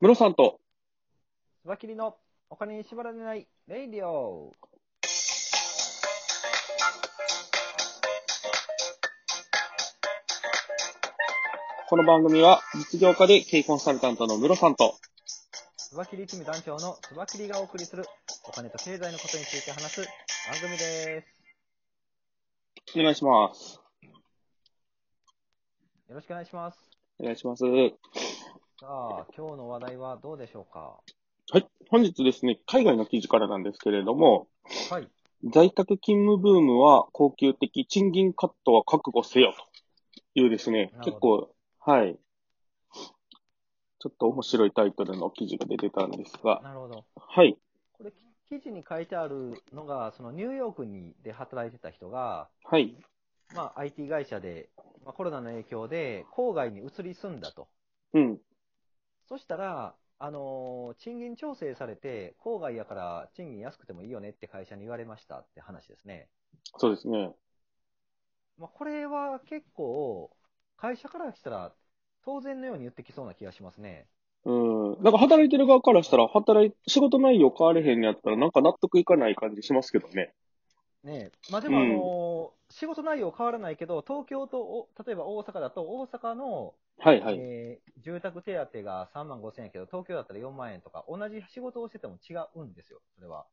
ムロさんと、スバキリのお金に縛られないレイディオ。この番組は実業家で経営コンサルタントのムロさんと、スバキリ一味団長のスバキリがお送りするお金と経済のことについて話す番組です。お願いします。よろしくお願いします。お願いします。さあ、今日の話題はどうでしょうか？はい。本日ですね、海外の記事からなんですけれども、はい。在宅勤務ブームは恒久的、賃金カットは覚悟せよというですね結ほ構、はい。ちょっと面白いタイトルの記事が出てたんですが、なるほど。はい。これ、記事に書いてあるのが、そのニューヨークにで働いてた人が、はい。まあ、IT 会社で、まあ、コロナの影響で郊外に移り住んだと。うん。そしたら、あのー賃金調整されて、郊外やから賃金安くてもいいよねって会社に言われましたって話ですね。そうですね。まあ、これは結構、会社からしたら、当然のように言ってきそうな気がしますね。うん。なんか働いてる側からしたら、働い、仕事内容変われへんのやったら、なんか納得いかない感じしますけどね。ねえまあ、でも、うんあのー仕事内容変わらないけど、東京とお、例えば大阪だと、大阪の、はいはい。えー住宅手当が3万5千円やけど、東京だったら4万円とか、同じ仕事をしてても違うんですよ、それは。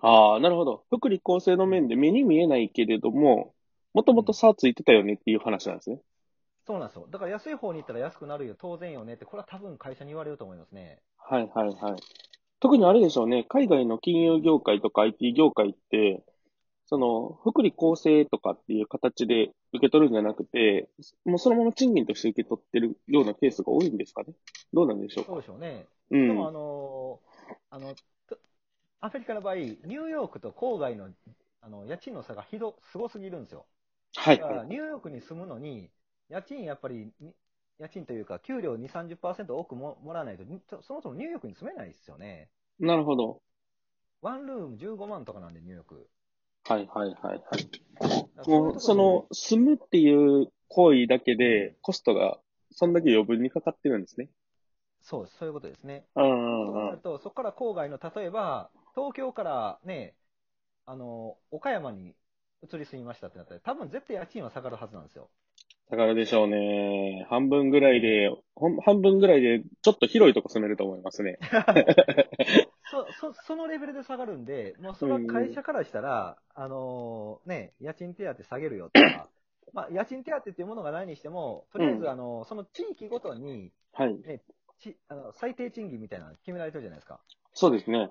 ああ、なるほど。福利厚生の面で目に見えないけれども、もともと差ついてたよねっていう話なんですね。そうなんですよ。だから安い方に行ったら安くなるよ、当然よねって、これは多分会社に言われると思いますね。はいはいはい。特にあれでしょうね。海外の金融業界とか IT 業界って、その、福利厚生とかっていう形で受け取るんじゃなくて、もうそのまま賃金として受け取ってるようなケースが多いんですかね？どうなんでしょうか？そうでしょうね。うでも、あん。のーあの、とアメリカの場合、ニューヨークと郊外のあの家賃の差がひど、すごすぎるんですよ。はいだから、はい。ニューヨークに住むのに、家賃やっぱり、に家賃というか、給料2、30%多くももらわないと、にそもそもニューヨークに住めないですよね。なるほど。ワンルーム15万とかなんで、ニューヨーク。はいはいはいはい。う、その、住むっていう行為だけで、コストが、そんだけ余分にかかってるんですね。そうです、そういうことですね。うんうそんうんる。と、そこから郊外の、例えば、東京からね、あの、岡山に移り住みましたってなったら、多分絶対家賃は下がるはずなんですよ。だからでしょうね。半分ぐらいで、半分ぐらいで、ちょっと広いとこ住めると思いますね。そ、そ、そのレベルで下がるんで、もうそれは会社からしたら、あのね、家賃手当下げるよとか、まあ、家賃手当っていうものがないにしても、とりあえず、うんあの、その地域ごとに、はい。ちあの最低賃金みたいなの決められてるじゃないですか。そうですね。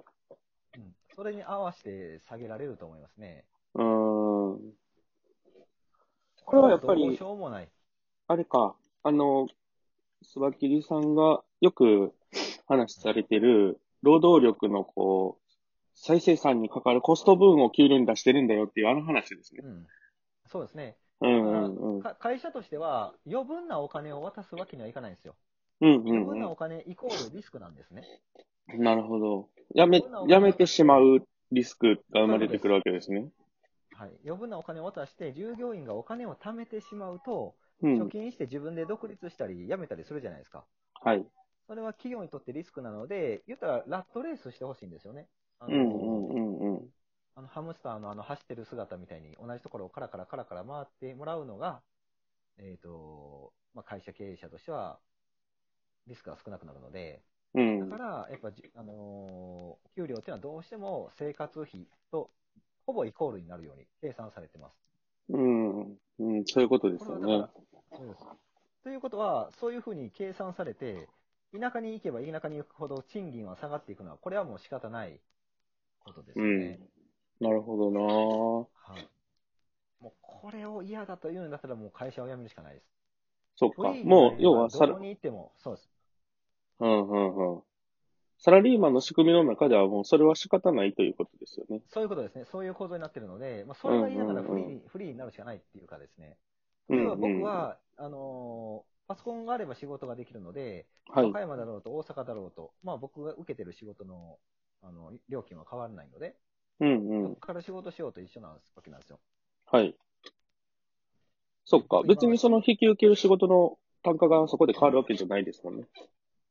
うん。それに合わせて下げられると思いますね。うーん。これはやっぱりしようもない。あれか、あの、スバキリさんがよく話されてる、労働力のこう、再生産にかかるコスト分を給料に出してるんだよっていうあの話ですね。うん。そうですね。うん会社としては、余分なお金を渡すわけにはいかないんですよ。うん余分うんなお金イコールリスクなんですね。うん。なるほど。やめやめてしまうリスクが生まれてくるわけですね。はい。余分なお金を渡して、従業員がお金を貯めてしまうと、うん貯。金して自分で独立したり、辞めたりするじゃないですか。はい。それは企業にとってリスクなので、言ったらラットレースしてほしいんですよね。あのうんうんうんうん。あのハムスターのあの走ってる姿みたいに同じところをカラカラカラカラ回ってもらうのが、えっ、と、まあ、会社経営者としてはリスクが少なくなるので、うんだから、やっぱじ、あのー給料っていうのはどうしても生活費とほぼイコールになるように計算されてます。うん。うん。そういうことですよねそうです。ということは、そういうふうに計算されて、田舎に行けば田舎に行くほど賃金は下がっていくのは、これはもう仕方ないことですよね。なるほどなはい。もうこれを嫌だというんだったら、もう会社を辞めるしかないです。そっか。もう、要はさらどこ、に行っても、そうです。うんうんうん。サラリーマンの仕組みの中ではもうそれは仕方ないということですよね。そういうことですね。そういう構造になってるので、まあ、それが嫌ならフリーフリーになるしかないっていうかですね。うん例えば僕は、あのーパソコンがあれば仕事ができるので、はい和。歌山だろうと大阪だろうと、まあ僕が受けてる仕事の、あの、料金は変わらないので、うんうんそこ。から仕事しようと一緒なんですわけなんですよ。はい。そっか。別にその引き受ける仕事の単価がそこで変わるわけじゃないですもんね。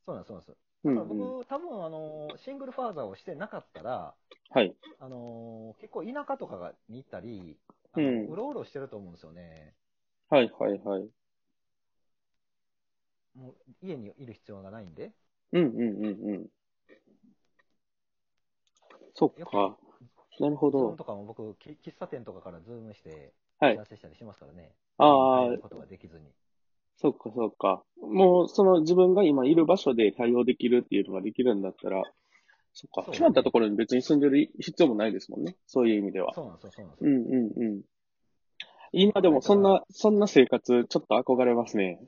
そうなんです、そうなんです。うん、だからうん。僕、多分、あの、シングルファーザーをしてなかったら、はい。あの、結構田舎とかがに行ったり、あのうんうろうろしてると思うんですよね。はい、はい、はい。もう家にいる必要がないんで。うん、うん、うん、うん。そっか。なるほどズーム。とかも僕、き喫茶店とかからズームして、はいしたりしますからね。ああことができずに。そっか、そっか。もう、その自分が今いる場所で対応できるっていうのができるんだったら、そっか。決まったところに別に住んでる必要もないですもんね。そういう意味では。そうなんですよ、そうなんですよ。うん、うん、うん。今でもそんな、そんな生活、ちょっと憧れますね。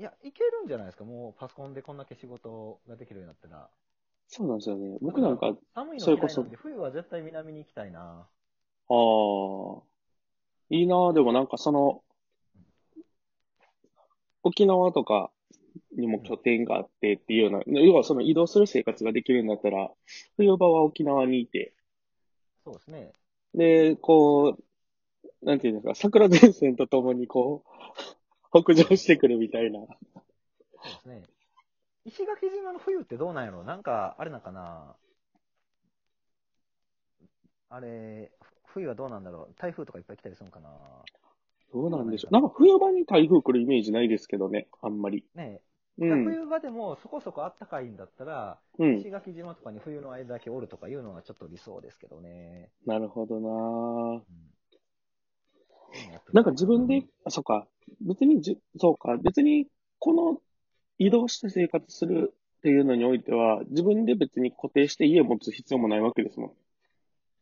いや、いけるんじゃないですか？もうパソコンでこんだけ仕事ができるようになったら。そうなんですよね。僕なんか、寒いのそ冬は絶対南に行きたいな。ああ、いいなぁ。でもなんかその、沖縄とかにも拠点があってっていうような、要はその移動する生活ができるんだったら、冬場は沖縄にいて、そうですね。で、こう、なんていうんですか、桜前線とともにこう、北上してくるみたいな。そうですね。石垣島の冬ってどうなんやろなんか、あれなんかな？あれ、ふ冬はどうなんだろう？台風とかいっぱい来たりするのかな？どうなんでしょう？なんか冬場に台風来るイメージないですけどね、あんまり。ねえ、うん。冬場でもそこそこ暖かいんだったら、うん石。垣島とかに冬の間だけおるとかいうのがちょっと理想ですけどね。なるほどなぁ。うんなんか自分で、あ、そっか。別にじ、そうか。別に、この移動して生活するっていうのにおいては、自分で別に固定して家を持つ必要もないわけですもん。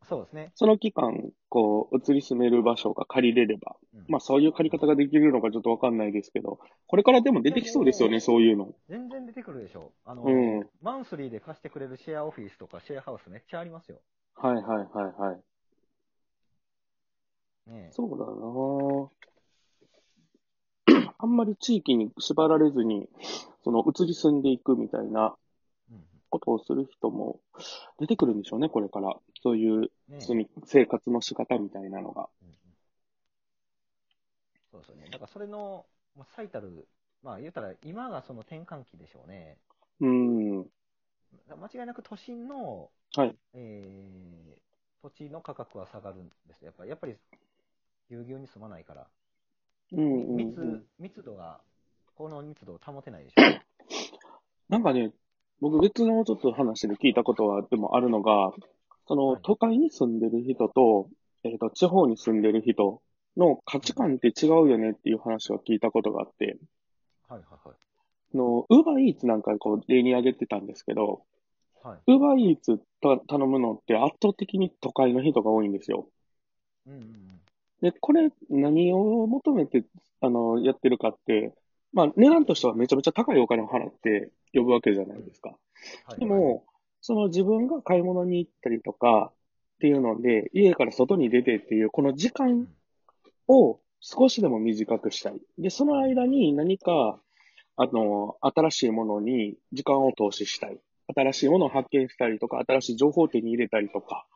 そうですね。その期間、こう、移り住める場所が借りれれば。うんまあそういう借り方ができるのかちょっとわかんないですけど、これからでも出てきそうですよね、そういうの。全然出てくるでしょ。あの、うんマンスリーで貸してくれるシェアオフィスとかシェアハウスめっちゃありますよ。はいはいはいはい。ねえそうだなぁ。あんまり地域に縛られずに、その移り住んでいくみたいなうんことをする人も出てくるんでしょうね、これから。そういう住み生活の仕方みたいなのが。うんうんそうですよね。だからそれの、まあ、最たる、まあ言うたら今がその転換期でしょうね。うん。間違いなく都心の、はい。えー土地の価格は下がるんですよ。やっぱり、やっぱり、ぎゅうぎゅうに住まないから。うんうん、う密ん。、密度が、この密度を保てないでしょ。なんかね、僕別のちょっと話で聞いたことはでもあるのが、そのはい都会に住んでる人と、えっ、と、地方に住んでる人の価値観って違うよねっていう話を聞いたことがあって、はいはいはい。あの、ウーバーイーツなんかこう例に挙げてたんですけど、はい。ウーバーイーツた頼むのって圧倒的に都会の人が多いんですよ。うんうんうん。で、これ何を求めて、あの、やってるかって、まあ値段としてはめちゃめちゃ高いお金を払って呼ぶわけじゃないですか。はいでも、その自分が買い物に行ったりとかっていうので、家から外に出てっていう、この時間を少しでも短くしたい。で、その間に何か、あの、新しいものに時間を投資したい。新しいものを発見したりとか、新しい情報を手に入れたりとか、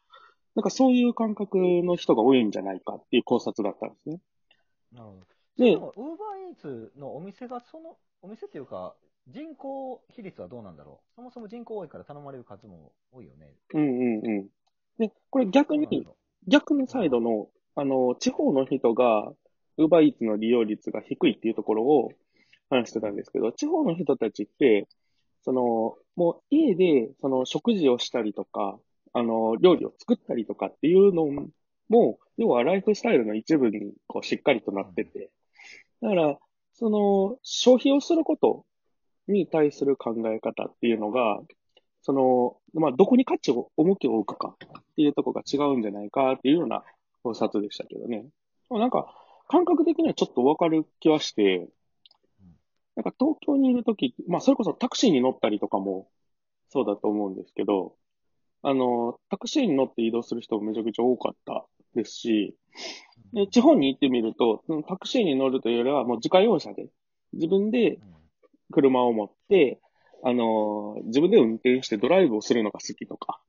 なんかそういう感覚の人が多いんじゃないかっていう考察だったんですね。なるほど。でウーバーイーツのお店が、その、お店っていうか、人口比率はどうなんだろう？そもそも人口多いから頼まれる数も多いよね。うんうんうん。で、これ逆に逆のサイドの、あの、地方の人が、ウーバーイーツの利用率が低いっていうところを話してたんですけど、地方の人たちって、その、もう家で、その食事をしたりとか、あの、料理を作ったりとかっていうのも、要はライフスタイルの一部に、こう、しっかりとなってて、だから、その、消費をすることに対する考え方っていうのが、その、まあ、どこに価値を、重きを置くかっていうところが違うんじゃないかっていうような考察でしたけどね。なんか、感覚的にはちょっとわかる気はして、なんか東京にいるとき、まあそれこそタクシーに乗ったりとかもそうだと思うんですけど、あの、タクシーに乗って移動する人もめちゃくちゃ多かったですし、うで地方に行ってみると、タクシーに乗るというよりはもう自家用車で、自分でうん車を持って、あの、自分で運転してドライブをするのが好きとか、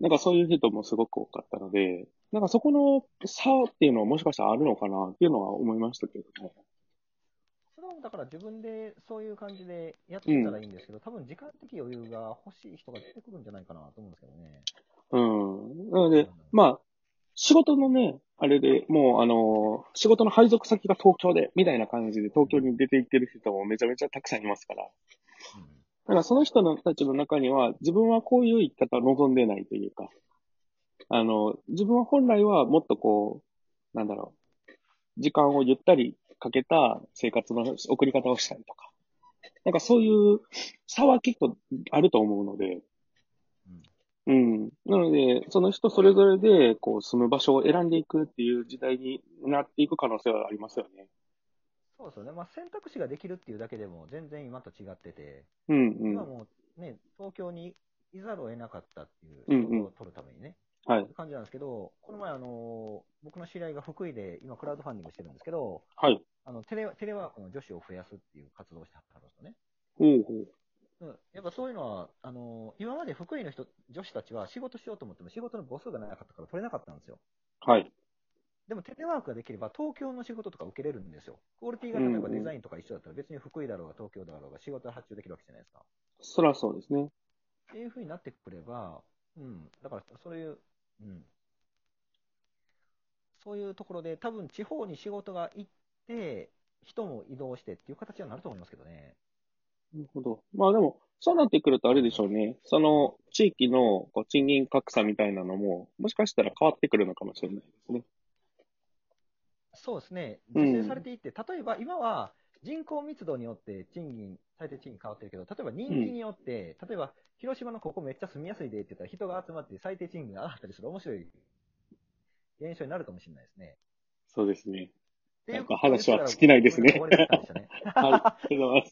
なんかそういう人もすごく多かったので、なんかそこの差っていうのはもしかしたらあるのかなっていうのは思いましたけどね。だから自分でそういう感じでやってたらいいんですけど、多分時間的余裕が欲しい人が出てくるんじゃないかなと思うんですけどね。うん。なので、まあ、仕事のね、あれで、もう、あの、仕事の配属先が東京で、みたいな感じで東京に出て行ってる人もめちゃめちゃたくさんいますから。うんだからその人のたちの中には、自分はこういう生き方を望んでないというか、あの、自分は本来はもっとこう、なんだろう、時間をゆったりかけた生活の送り方をしたりとか、なんかそういう差は結構あると思うので、うん。なので、その人それぞれで、こう、住む場所を選んでいくっていう時代になっていく可能性はありますよね。そうですよね。まあ、選択肢ができるっていうだけでも全然今と違ってて、うんうん今。もうね、東京にいざるを得なかったっていううんうん仕事を取るためにね、はい。感じなんですけど、この前あの、僕の知り合いが福井で今クラウドファンディングしてるんですけど、はい。あのテレテレワークの女子を増やすっていう活動をしてはるんですよね。ほうほう。うん、やっぱそういうのは、あの今まで福井の人、女子たちは仕事しようと思っても仕事の母数がなかったから取れなかったんですよ。はい。でもテレワークができれば東京の仕事とか受けれるんですよ。クオリティが例えばデザインとか一緒だったら別に福井だろうが東京だろうが仕事が発注できるわけじゃないですか。そらそうですね。っていう風になってくれば、うん、だからそういう、うん、そういうところで多分地方に仕事が行って、人も移動してっていう形にはなると思いますけどね。なるほど。まあでも、そうなってくるとあれでしょうね。その地域のこう賃金格差みたいなのも、もしかしたら変わってくるのかもしれないですね。そうですね、うん是正されていって、例えば今は人口密度によって賃金、最低賃金変わってるけど、例えば人気によって、例えば広島のここめっちゃ住みやすいでって言ったら人が集まって最低賃金が上がったりする面白い現象になるかもしれないですね。そうですね。っていうなんか話は尽きないですねはい。ありがとうございます。